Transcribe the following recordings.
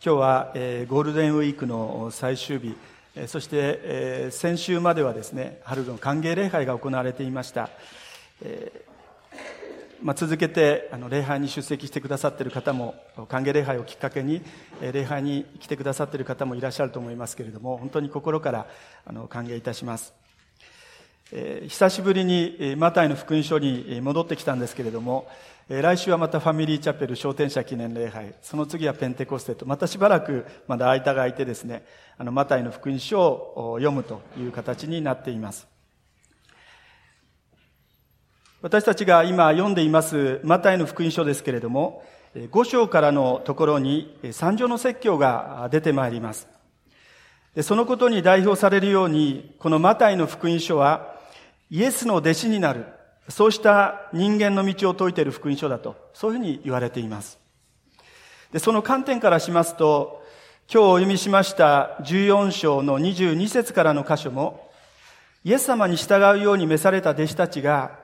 今日は、えー、ゴールデンウィークの最終日、えー、そして、えー、先週まではですね春の歓迎礼拝が行われていました、えーまあ、続けてあの礼拝に出席してくださっている方も歓迎礼拝をきっかけに、え、礼拝に来てくださっている方もいらっしゃると思いますけれども本当に心からあの歓迎いたします、え、久しぶりにマタイの福音書に戻ってきたんですけれども来週はまたファミリーチャペル昇天者記念礼拝、その次はペンテコステと、またしばらくまだ間が空いてですね、あの、マタイの福音書を読むという形になっています。私たちが今読んでいますマタイの福音書ですけれども、5章からのところに三条の説教が出てまいります。そのことに代表されるように、このマタイの福音書は、イエスの弟子になるそうした人間の道を説いている福音書だと、そういうふうに言われています。で、その観点からしますと、今日お読みしました14章の22節からの箇所も、イエス様に従うように召された弟子たちが、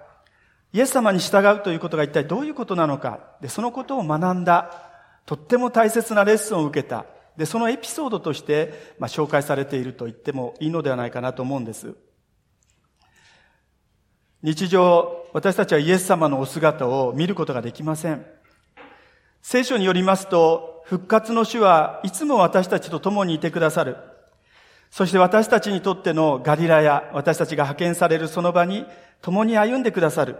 イエス様に従うということが一体どういうことなのか、で、そのことを学んだ、とっても大切なレッスンを受けた、で、そのエピソードとして、まあ、紹介されていると言ってもいいのではないかなと思うんです。日常、私たちはイエス様のお姿を見ることができません。聖書によりますと、復活の主はいつも私たちと共にいてくださる。そして私たちにとってのガリラや私たちが派遣されるその場に共に歩んでくださる。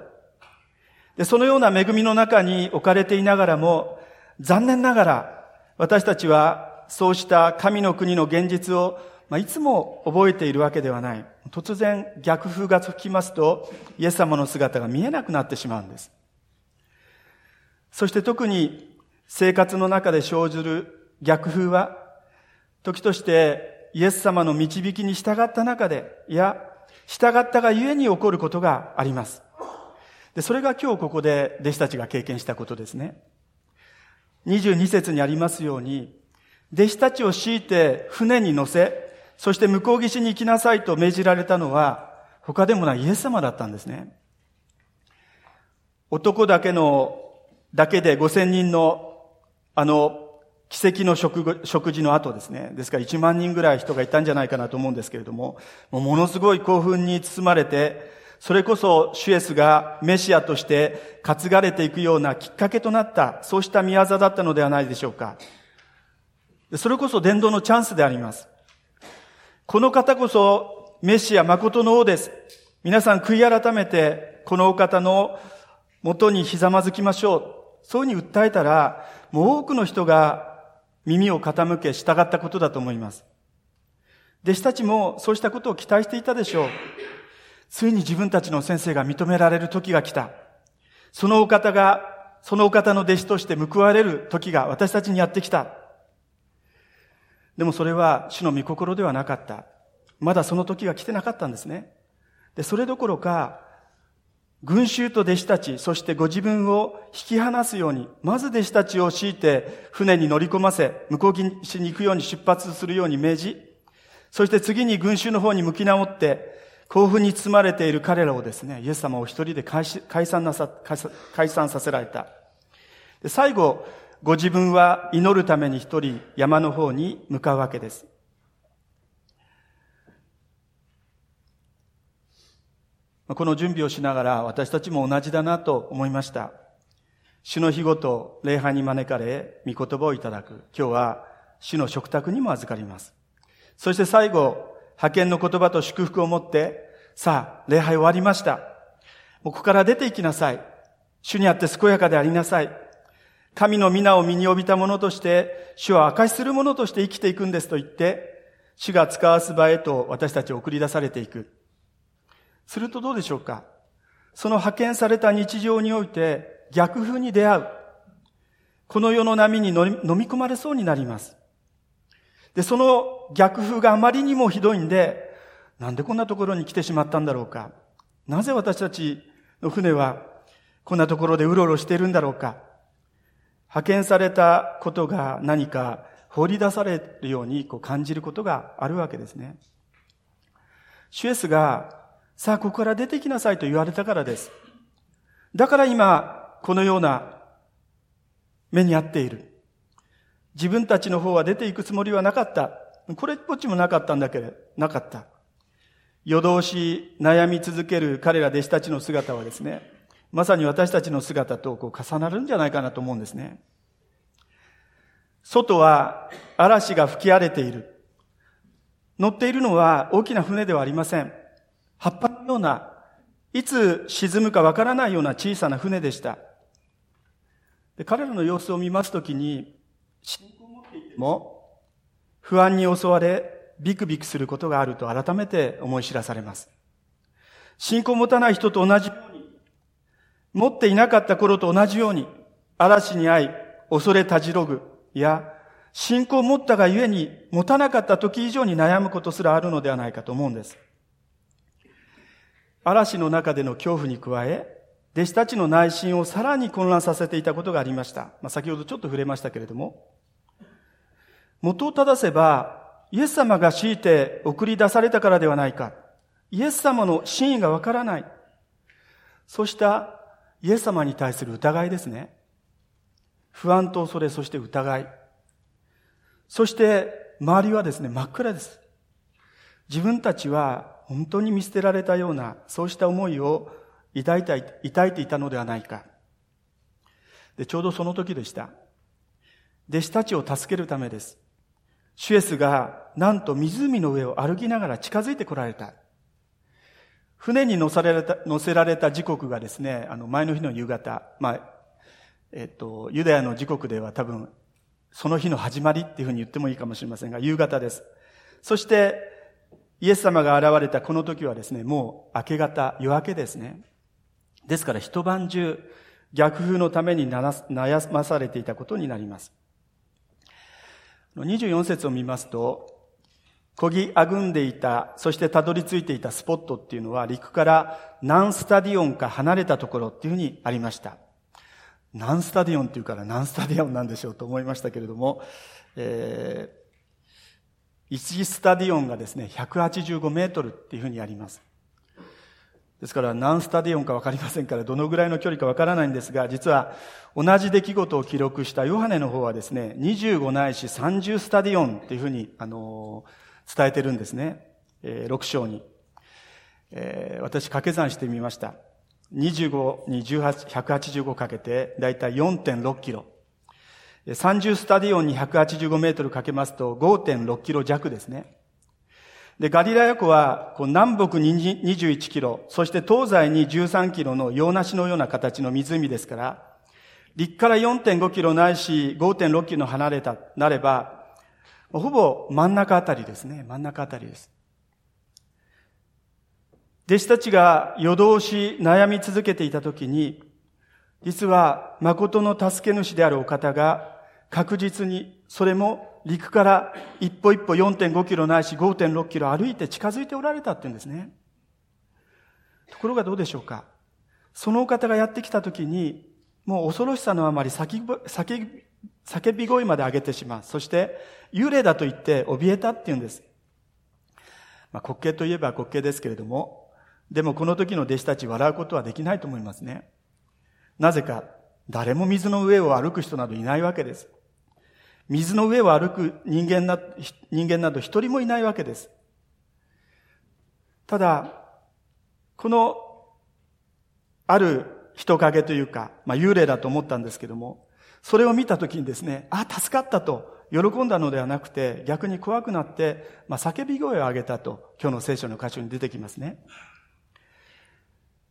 で、そのような恵みの中に置かれていながらも、残念ながら私たちはそうした神の国の現実をまあ、いつも覚えているわけではない。突然逆風が吹きますと、イエス様の姿が見えなくなってしまうんです。そして特に生活の中で生じる逆風は、時としてイエス様の導きに従った中で、いや、従ったがゆえに起こることがあります。で、それが今日ここで弟子たちが経験したことですね。22節にありますように、弟子たちを強いて船に乗せ、そして向こう岸に行きなさいと命じられたのは、他でもないイエス様だったんですね。男だけの、だけで5000人の、あの、奇跡の食食事の後ですね。ですから1万人ぐらい人がいたんじゃないかなと思うんですけれども、もうものすごい興奮に包まれて、それこそシュエスがメシアとして担がれていくようなきっかけとなった、そうした見業だったのではないでしょうか。それこそ伝道のチャンスであります。この方こそメシア誠の王です。皆さん悔い改めて、このお方の元にひざまずきましょう。そういうふうに訴えたら、もう多くの人が耳を傾け従ったことだと思います。弟子たちもそうしたことを期待していたでしょう。ついに自分たちの先生が認められる時が来た。そのお方が、そのお方の弟子として報われる時が私たちにやってきた。でもそれは主の御心ではなかった。まだその時が来てなかったんですね。で、それどころか、群衆と弟子たち、そしてご自分を引き離すように、まず弟子たちを強いて船に乗り込ませ、向こう岸に行くように出発するように命じ、そして次に群衆の方に向き直って、興奮に包まれている彼らをですね、イエス様を一人で解散なさ、解散させられた。で最後、ご自分は祈るために一人山の方に向かうわけです。この準備をしながら私たちも同じだなと思いました。主の日ごと礼拝に招かれ、御言葉をいただく。今日は主の食卓にも預かります。そして最後、派遣の言葉と祝福を持って、さあ、礼拝終わりました。ここから出て行きなさい。主にあって健やかでありなさい。神の皆を身に帯びたものとして、主は証しするものとして生きていくんですと言って、主が使わす場へと私たちを送り出されていく。するとどうでしょうか？その派遣された日常において逆風に出会う。この世の波に飲み込まれそうになります。で、その逆風があまりにもひどいんで、なんでこんなところに来てしまったんだろうか？なぜ私たちの船はこんなところでうろうろしているんだろうか？派遣されたことが何か放り出されるようにこう感じることがあるわけですね。シュエスが、さあ、ここから出てきなさいと言われたからです。だから今、このような目に遭っている。自分たちの方は出ていくつもりはなかった。これっぽっちもなかったんだけど、なかった。夜通し悩み続ける彼ら弟子たちの姿はですね、まさに私たちの姿とこう重なるんじゃないかなと思うんですね。外は嵐が吹き荒れている。乗っているのは大きな船ではありません。葉っぱのような、いつ沈むかわからないような小さな船でした。で彼らの様子を見ますときに、信仰を持っていても、不安に襲われ、ビクビクすることがあると改めて思い知らされます。信仰を持たない人と同じ、持っていなかった頃と同じように、嵐に遭い、恐れたじろぐ、や、信仰を持ったがゆえに、持たなかった時以上に悩むことすらあるのではないかと思うんです。嵐の中での恐怖に加え、弟子たちの内心をさらに混乱させていたことがありました。まあ、先ほどちょっと触れましたけれども、元を正せば、イエス様が強いて送り出されたからではないか。イエス様の真意がわからない。そうしたイエス様に対する疑いですね。不安と恐れ、そして疑い。そして周りはですね、真っ暗です。自分たちは本当に見捨てられたような、そうした思いを抱いた抱いていたのではないか。で、ちょうどその時でした。弟子たちを助けるためです。シュエスがなんと湖の上を歩きながら近づいてこられた。船に乗せられた、乗せられた時刻がですね、あの前の日の夕方、まあ、えっと、ユダヤの時刻では多分、その日の始まりっていうふうに言ってもいいかもしれませんが、夕方です。そして、イエス様が現れたこの時はですね、もう明け方、夜明けですね。ですから一晩中、逆風のために悩まされていたことになります。24節を見ますと、漕ぎあぐんでいた、そしてたどり着いていたスポットっていうのは陸から何スタディオンか離れたところっていうふうにありました。何スタディオンっていうから何スタディオンなんでしょうと思いましたけれども、えー、1スタディオンがですね、185メートルっていうふうにあります。ですから何スタディオンかわかりませんから、どのぐらいの距離かわからないんですが、実は同じ出来事を記録したヨハネの方はですね、25ないし30スタディオンっていうふうに、あのー、伝えてるんですね。えー、6章に。えー、私掛け算してみました。25に18、185かけて、だいたい4.6キロ。30スタディオンに185メートルかけますと5.6キロ弱ですね。で、ガリラヤ湖は、こう南北に21キロ、そして東西に13キロの洋梨のような形の湖ですから、陸から4.5キロないし5.6キロ離れた、なれば、ほぼ真ん中あたりですね。真ん中あたりです。弟子たちが夜通し悩み続けていたときに、実は誠の助け主であるお方が確実にそれも陸から一歩一歩4.5キロないし5.6キロ歩いて近づいておられたって言うんですね。ところがどうでしょうかそのお方がやってきた時に、もう恐ろしさのあまり叫び叫叫び声まで上げてしまう。そして、幽霊だと言って怯えたって言うんです。まあ、滑稽といえば滑稽ですけれども、でもこの時の弟子たち笑うことはできないと思いますね。なぜか、誰も水の上を歩く人などいないわけです。水の上を歩く人間な人間など一人もいないわけです。ただ、この、ある人影というか、まあ幽霊だと思ったんですけども、それを見たときにですね、あ、助かったと喜んだのではなくて、逆に怖くなって、まあ叫び声を上げたと、今日の聖書の箇所に出てきますね。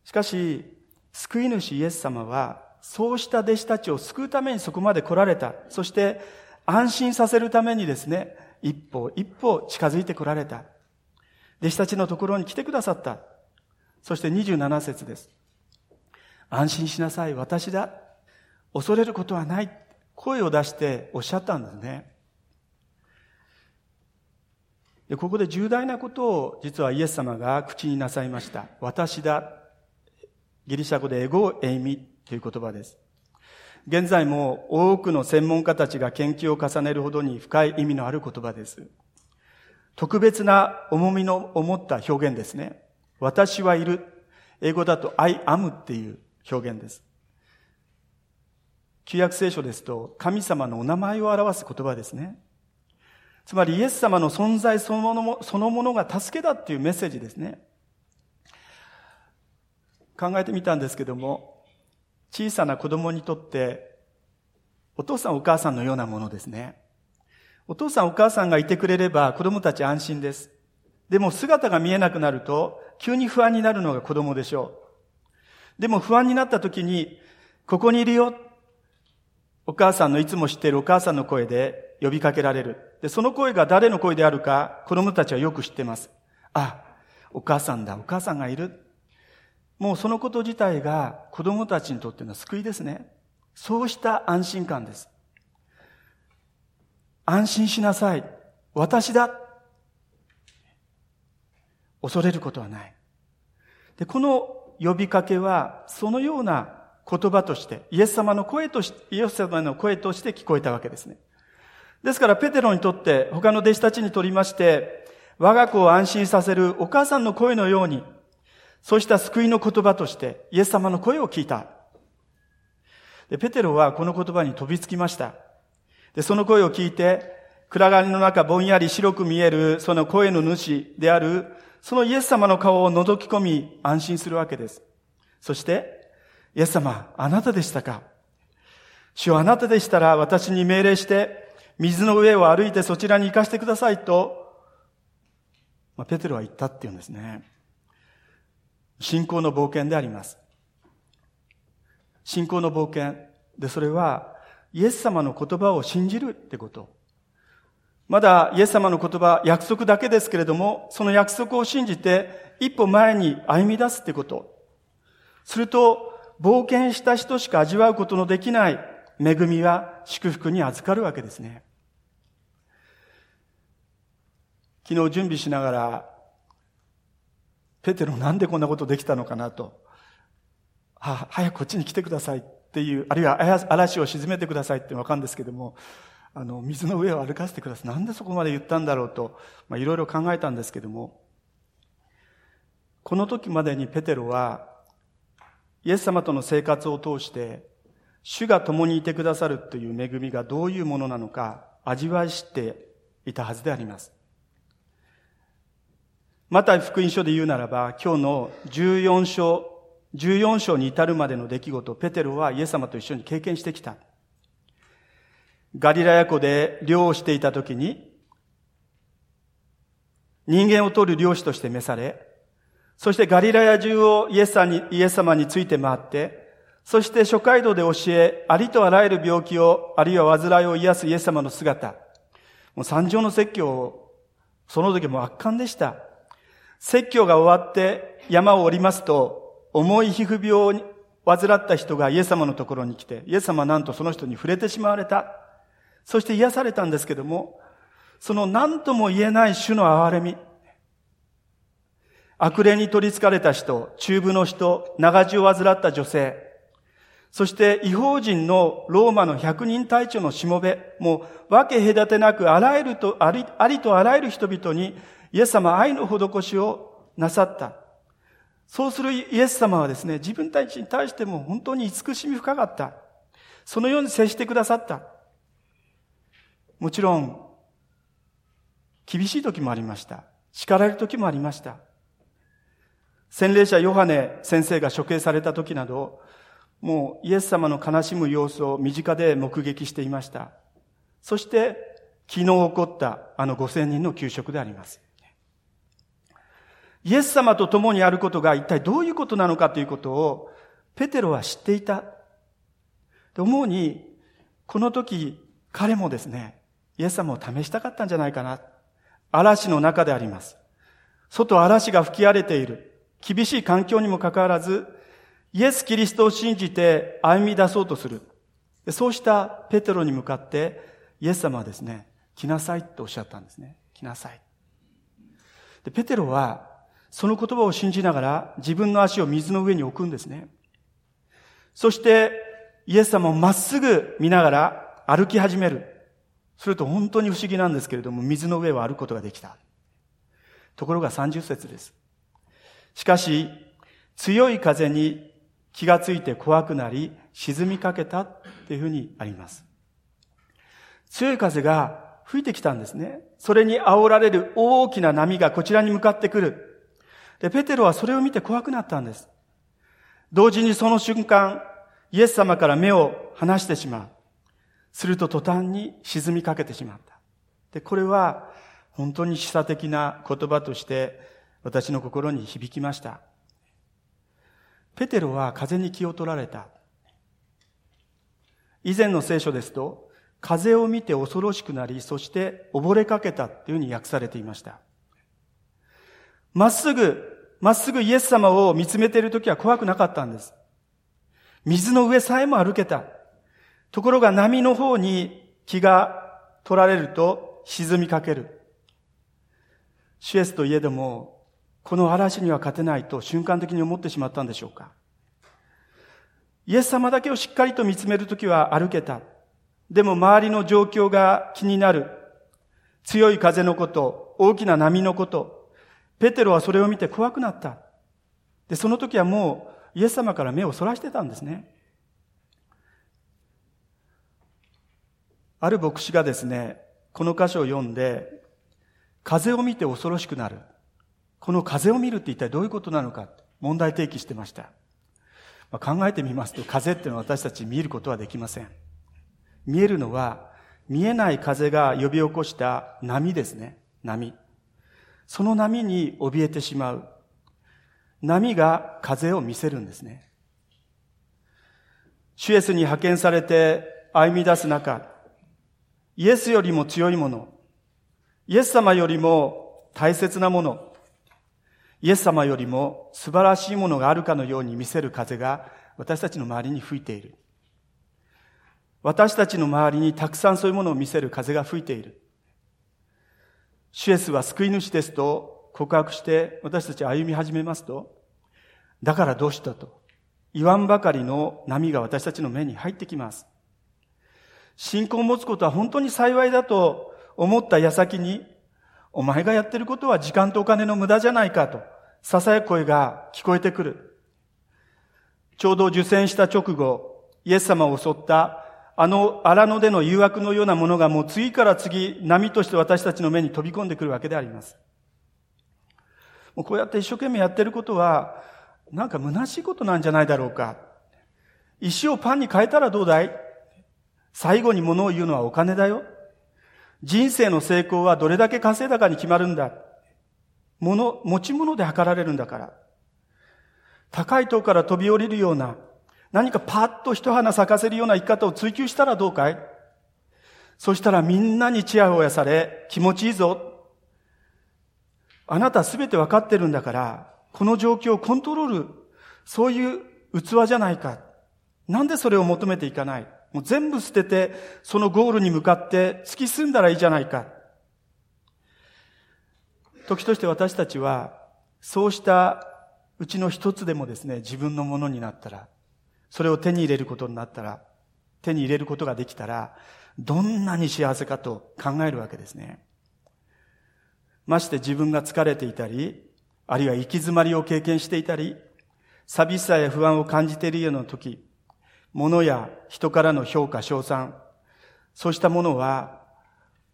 しかし、救い主イエス様は、そうした弟子たちを救うためにそこまで来られた。そして、安心させるためにですね、一歩一歩近づいてこられた。弟子たちのところに来てくださった。そして27節です。安心しなさい、私だ。恐れることはない。声を出しておっしゃったんですね。でここで重大なことを実はイエス様が口になさいました。私だ。ギリシャ語でエゴエイミという言葉です。現在も多くの専門家たちが研究を重ねるほどに深い意味のある言葉です。特別な重みの思った表現ですね。私はいる。英語だと I am っていう表現です。旧約聖書ですと神様のお名前を表す言葉ですね。つまりイエス様の存在そのものそのものが助けだっていうメッセージですね。考えてみたんですけども、小さな子供にとって、お父さんお母さんのようなものですね。お父さんお母さんがいてくれれば子供たち安心です。でも姿が見えなくなると、急に不安になるのが子供でしょう。でも不安になった時に、ここにいるよ。お母さんのいつも知っているお母さんの声で呼びかけられる。で、その声が誰の声であるか、子供たちはよく知ってます。あ、お母さんだ、お母さんがいる。もうそのこと自体が子供たちにとっての救いですね。そうした安心感です。安心しなさい。私だ。恐れることはない。で、この呼びかけは、そのような言葉として、イエス様の声として、イエス様の声として聞こえたわけですね。ですから、ペテロにとって、他の弟子たちにとりまして、我が子を安心させるお母さんの声のように、そうした救いの言葉として、イエス様の声を聞いた。で、ペテロはこの言葉に飛びつきました。で、その声を聞いて、暗がりの中ぼんやり白く見えるその声の主である、そのイエス様の顔を覗き込み安心するわけです。そして、イエス様、あなたでしたか？主はあなたでしたら私に命令して、水の上を歩いてそちらに行かせてくださいと、まあ、ペテロは言ったっていうんですね。信仰の冒険であります。信仰の冒険。で、それは、イエス様の言葉を信じるってこと。まだイエス様の言葉、約束だけですけれども、その約束を信じて、一歩前に歩み出すってこと。すると、冒険した人しか味わうことのできない恵みは祝福に預かるわけですね。昨日準備しながら、ペテロなんでこんなことできたのかなと。は、早くこっちに来てくださいっていう、あるいは嵐を沈めてくださいってわかるんですけども、あの、水の上を歩かせてください。なんでそこまで言ったんだろうと、まあ、いろいろ考えたんですけども、この時までにペテロは、イエス様との生活を通して、主が共にいてくださるという恵みがどういうものなのか、味わい知っていたはずであります。また福音書で言うならば、今日の14章、14章に至るまでの出来事、ペテロはイエス様と一緒に経験してきた。ガリラヤ湖で漁をしていた時に、人間を取る漁師として召され、そしてガリラヤ中をイエス様にイエス様について回って、そして諸街道で教え、ありとあらゆる病気を、あるいは煩いを癒すイエス様の姿。もう三条の説教を、その時も圧巻でした。説教が終わって山を降りますと、重い皮膚病を患った人がイエス様のところに来て、イエス様はなんとその人に触れてしまわれた。そして癒されたんですけども、その何とも言えない種の憐れみ。悪霊に取り憑かれた人、中部の人、長寿を患った女性、そして違法人のローマの百人隊長のしもべ、もう分け隔てなくあらゆると、ありありとあらゆる人々にイエス様愛の施しをなさった。そうするイエス様はですね、自分たちに対しても本当に慈しみ深かった。そのように接してくださった。もちろん、厳しい時もありました。叱られる時もありました。洗礼者ヨハネ先生が処刑された時など、もうイエス様の悲しむ様子を身近で目撃していました。そして、昨日起こったあの5000人の給食であります。イエス様と共にあることが一体どういうことなのかということを、ペテロは知っていた。と思うに、この時、彼もですね、イエス様を試したかったんじゃないかな。嵐の中であります。外嵐が吹き荒れている。厳しい環境にもかかわらず、イエス・キリストを信じて歩み出そうとする。そうしたペテロに向かって、イエス様はですね、来なさいとおっしゃったんですね。来なさい。で、ペテロは、その言葉を信じながら自分の足を水の上に置くんですね。そして、イエス様をまっすぐ見ながら歩き始める。すると本当に不思議なんですけれども、水の上を歩くことができた。ところが30節です。しかし、強い風に気がついて怖くなり、沈みかけたというふうにあります。強い風が吹いてきたんですね。それに煽られる大きな波がこちらに向かってくる。で、ペテロはそれを見て怖くなったんです。同時にその瞬間、イエス様から目を離してしまう。すると途端に沈みかけてしまった。で、これは本当に示唆的な言葉として私の心に響きました。ペテロは風に気を取られた。以前の聖書ですと、風を見て恐ろしくなり、そして溺れかけたっていうふうに訳されていました。まっすぐ、まっすぐイエス様を見つめているときは怖くなかったんです。水の上さえも歩けた。ところが波の方に気が取られると沈みかける。シュエスといえども、この嵐には勝てないと瞬間的に思ってしまったんでしょうか？イエス様だけをしっかりと見つめるときは歩けた。でも周りの状況が気になる。強い風のこと、大きな波のこと。ペテロはそれを見て怖くなった。で、その時はもうイエス様から目をそらしてたんですね。ある牧師がですね、この箇所を読んで、風を見て恐ろしくなる。この風を見るって一体どういうことなのか、問題提起してました。まあ、考えてみますと、風っていうのは私たち見ることはできません。見えるのは、見えない風が呼び起こした波ですね。波。その波に怯えてしまう。波が風を見せるんですね。シュエスに派遣されて歩み出す中、イエスよりも強いもの、イエス様よりも大切なもの、イエス様よりも素晴らしいものがあるかのように見せる風が私たちの周りに吹いている。私たちの周りにたくさんそういうものを見せる風が吹いている。シュエスは救い主ですと告白して私たち歩み始めますと、だからどうしたと言わんばかりの波が私たちの目に入ってきます。信仰を持つことは本当に幸いだと思った矢先に、お前がやってることは時間とお金の無駄じゃないかと、囁く声が聞こえてくる。ちょうど受選した直後、イエス様を襲ったあの荒野での誘惑のようなものがもう次から次波として私たちの目に飛び込んでくるわけであります。もうこうやって一生懸命やってることは、なんか虚しいことなんじゃないだろうか。石をパンに変えたらどうだい？最後に物を言うのはお金だよ。人生の成功はどれだけ稼いだかに決まるんだ。物、持ち物で測られるんだから。高い塔から飛び降りるような何かパッと一花咲かせるような生き方を追求したらどうかい？そしたらみんなにチヤホヤされ、気持ちいいぞ。あなたすべてわかってるんだから、この状況をコントロール、そういう器じゃないか。なんでそれを求めていかない？もう全部捨てて、そのゴールに向かって突き進んだらいいじゃないか。時として私たちは、そうしたうちの一つでもですね、自分のものになったら、それを手に入れることになったら、手に入れることができたら、どんなに幸せかと考えるわけですね。まして自分が疲れていたり、あるいは行き詰まりを経験していたり、寂しさや不安を感じているような時、物や人からの評価、称賛、そうしたものは、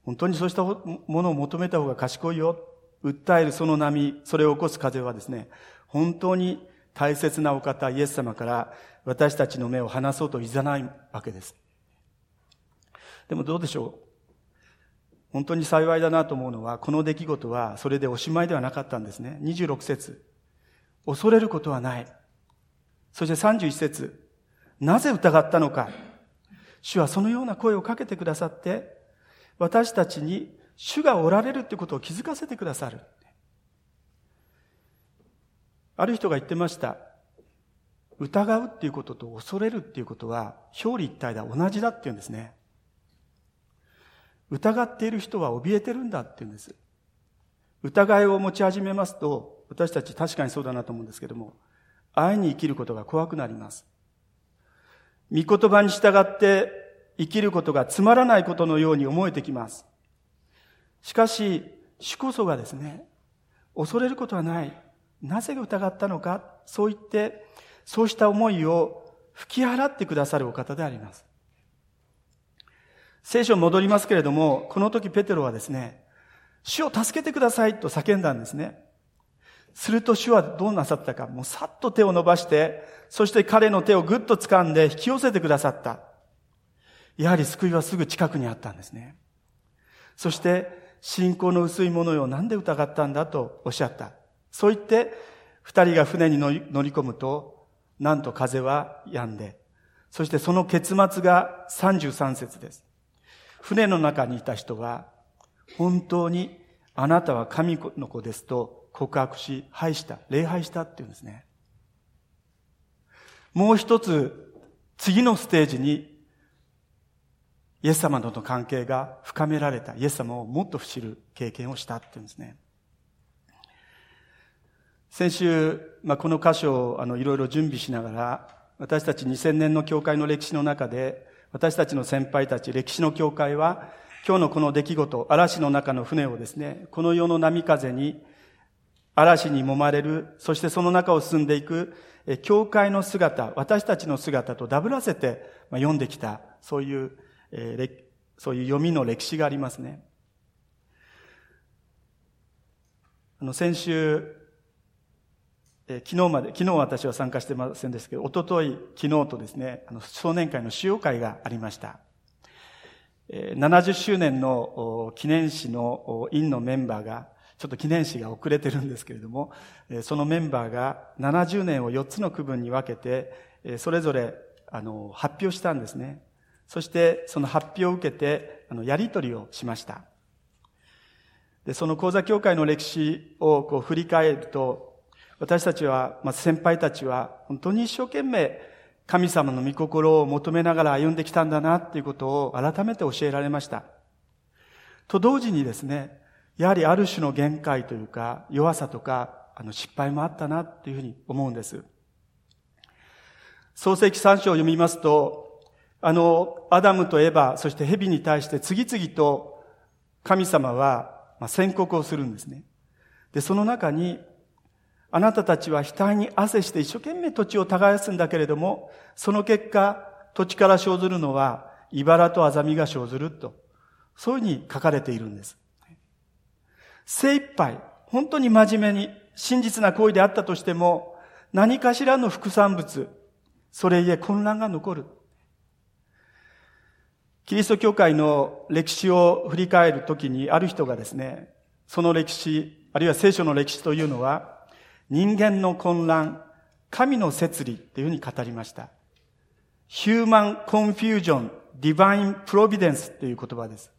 本当にそうしたものを求めた方が賢いよ。訴えるその波、それを起こす風はですね、本当に大切なお方、イエス様から私たちの目を離そうといざないわけです。でもどうでしょう？本当に幸いだなと思うのは、この出来事はそれでおしまいではなかったんですね。26節恐れることはない。そして31節なぜ疑ったのか。主はそのような声をかけてくださって、私たちに主がおられるということを気づかせてくださる。ある人が言ってました。疑うっていうことと恐れるっていうことは表裏一体だ、同じだっていうんですね。疑っている人は怯えてるんだっていうんです。疑いを持ち始めますと、私たち確かにそうだなと思うんですけども、愛に生きることが怖くなります。御言葉に従って生きることがつまらないことのように思えてきます。しかし、主こそがですね、恐れることはない。なぜ疑ったのか、そう言ってそうした思いを吹き払ってくださるお方であります。聖書に戻りますけれども、この時ペテロはですね、主を助けてくださいと叫んだんですね。すると主はどうなさったか、もうさっと手を伸ばして、そして彼の手をぐっと掴んで引き寄せてくださった。やはり救いはすぐ近くにあったんですね。そして、信仰の薄い者よ、なんで疑ったんだとおっしゃった。そう言って、二人が船に乗り込むと、なんと風は止んで、そしてその結末が33節です。船の中にいた人は、本当にあなたは神の子ですと告白し、拝した、礼拝したっていうんですね。もう一つ、次のステージに、イエス様との関係が深められた、イエス様をもっと知る経験をしたっていうんですね。先週、まあ、この箇所をあのいろいろ準備しながら、私たち2000年の教会の歴史の中で、私たちの先輩たち、歴史の教会は、今日のこの出来事、嵐の中の船をですね、この世の波風に、嵐に揉まれる、そしてその中を進んでいく、教会の姿、私たちの姿とダブらせて読んできた、そういう、えそういう読みの歴史がありますね。あの、先週、え昨日まで、昨日私は参加してませんですけど、一昨日、昨日とですね、あの、少年会の使用会がありました。70周年の記念誌の院のメンバーが、ちょっと記念誌が遅れてるんですけれども、そのメンバーが70年を4つの区分に分けて、それぞれ、あの、発表したんですね。そして、その発表を受けて、あの、やりとりをしました。で、その講座協会の歴史をこう振り返ると、私たちは、まあ、先輩たちは、本当に一生懸命、神様の御心を求めながら歩んできたんだなっていうことを改めて教えられました。と同時にですね、やはりある種の限界というか、弱さとか、あの失敗もあったなっていうふうに思うんです。創世記3章を読みますと、あの、アダムとエバ、そして蛇に対して次々と神様は宣告をするんですね。で、その中に、あなたたちは額に汗して一生懸命土地を耕すんだけれども、その結果、土地から生ずるのは、茨とアザミが生ずると。そういうふうに書かれているんです。精一杯、本当に真面目に、真実な行為であったとしても、何かしらの副産物、それゆえ混乱が残る。キリスト教会の歴史を振り返るときに、ある人がですね、その歴史、あるいは聖書の歴史というのは、人間の混乱、神の摂理っていうふうに語りました。ヒューマンコンフュージョン、ディバインプロビデンスっていう言葉です。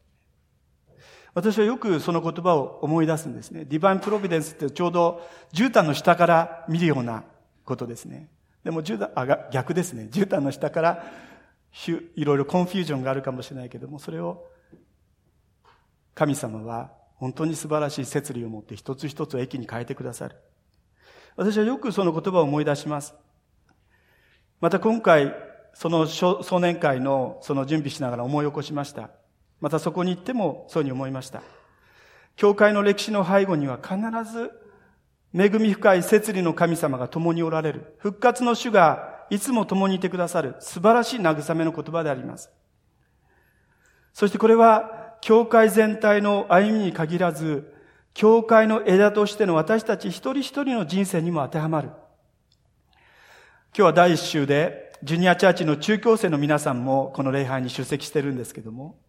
私はよくその言葉を思い出すんですね。ディバインプロビデンスってちょうど絨毯の下から見るようなことですね。でも絨毯、あ、逆ですね。絨毯の下からいろいろコンフュージョンがあるかもしれないけども、それを神様は本当に素晴らしい摂理を持って一つ一つを駅に変えてくださる。私はよくその言葉を思い出します。また今回、その少年会のその準備しながら思い起こしました。またそこに行ってもそうに思いました。教会の歴史の背後には必ず恵み深い摂理の神様が共におられる。復活の主がいつも共にいてくださる素晴らしい慰めの言葉であります。そしてこれは教会全体の歩みに限らず、教会の枝としての私たち一人一人の人生にも当てはまる。今日は第一週で、ジュニアチャーチの中高生の皆さんもこの礼拝に出席してるんですけども、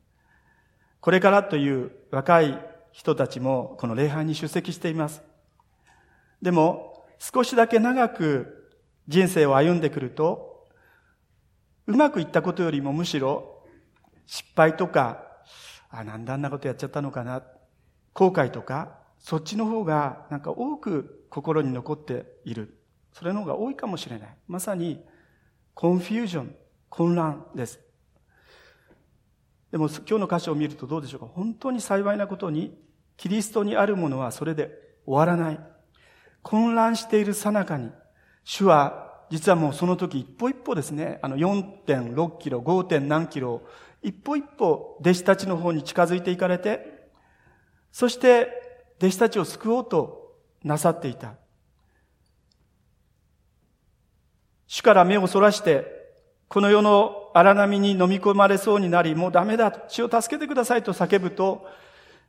これからという若い人たちもこの礼拝に出席しています。でも、少しだけ長く人生を歩んでくると、うまくいったことよりもむしろ失敗とか、あ、なんであんなことやっちゃったのかな。後悔とか、そっちの方がなんか多く心に残っている。それの方が多いかもしれない。まさに、コンフュージョン、混乱です。でも今日の箇所を見るとどうでしょうか？本当に幸いなことに、キリストにあるものはそれで終わらない。混乱しているさなかに、主は実はもうその時一歩一歩ですね、あの4.6キロ、5. 何キロ、一歩一歩弟子たちの方に近づいていかれて、そして弟子たちを救おうとなさっていた。主から目をそらして、この世の荒波に飲み込まれそうになり、もうダメだ、主を助けてくださいと叫ぶと、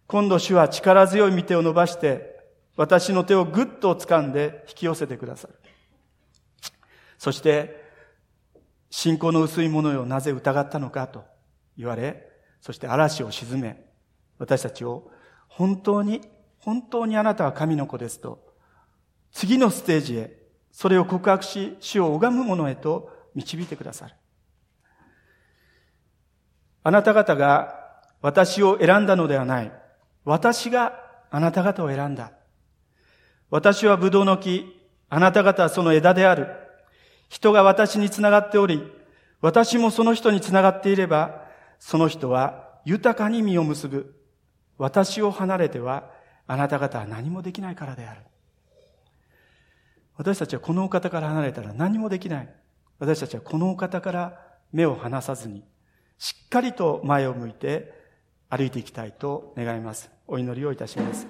今度主は力強い御手を伸ばして、私の手をぐっと掴んで引き寄せてくださる。そして、信仰の薄いものよ、なぜ疑ったのかと言われ、そして嵐を沈め、私たちを本当に、本当にあなたは神の子ですと、次のステージへ、それを告白し、主を拝む者へと導いてくださる。あなた方が私を選んだのではない。私があなた方を選んだ。私はブドウの木、あなた方はその枝である。人が私につながっており、私もその人につながっていれば、その人は豊かに実を結ぶ。私を離れては、あなた方は何もできないからである。私たちはこのお方から離れたら何もできない。私たちはこのお方から目を離さずに、しっかりと前を向いて歩いていきたいと願います。お祈りをいたします。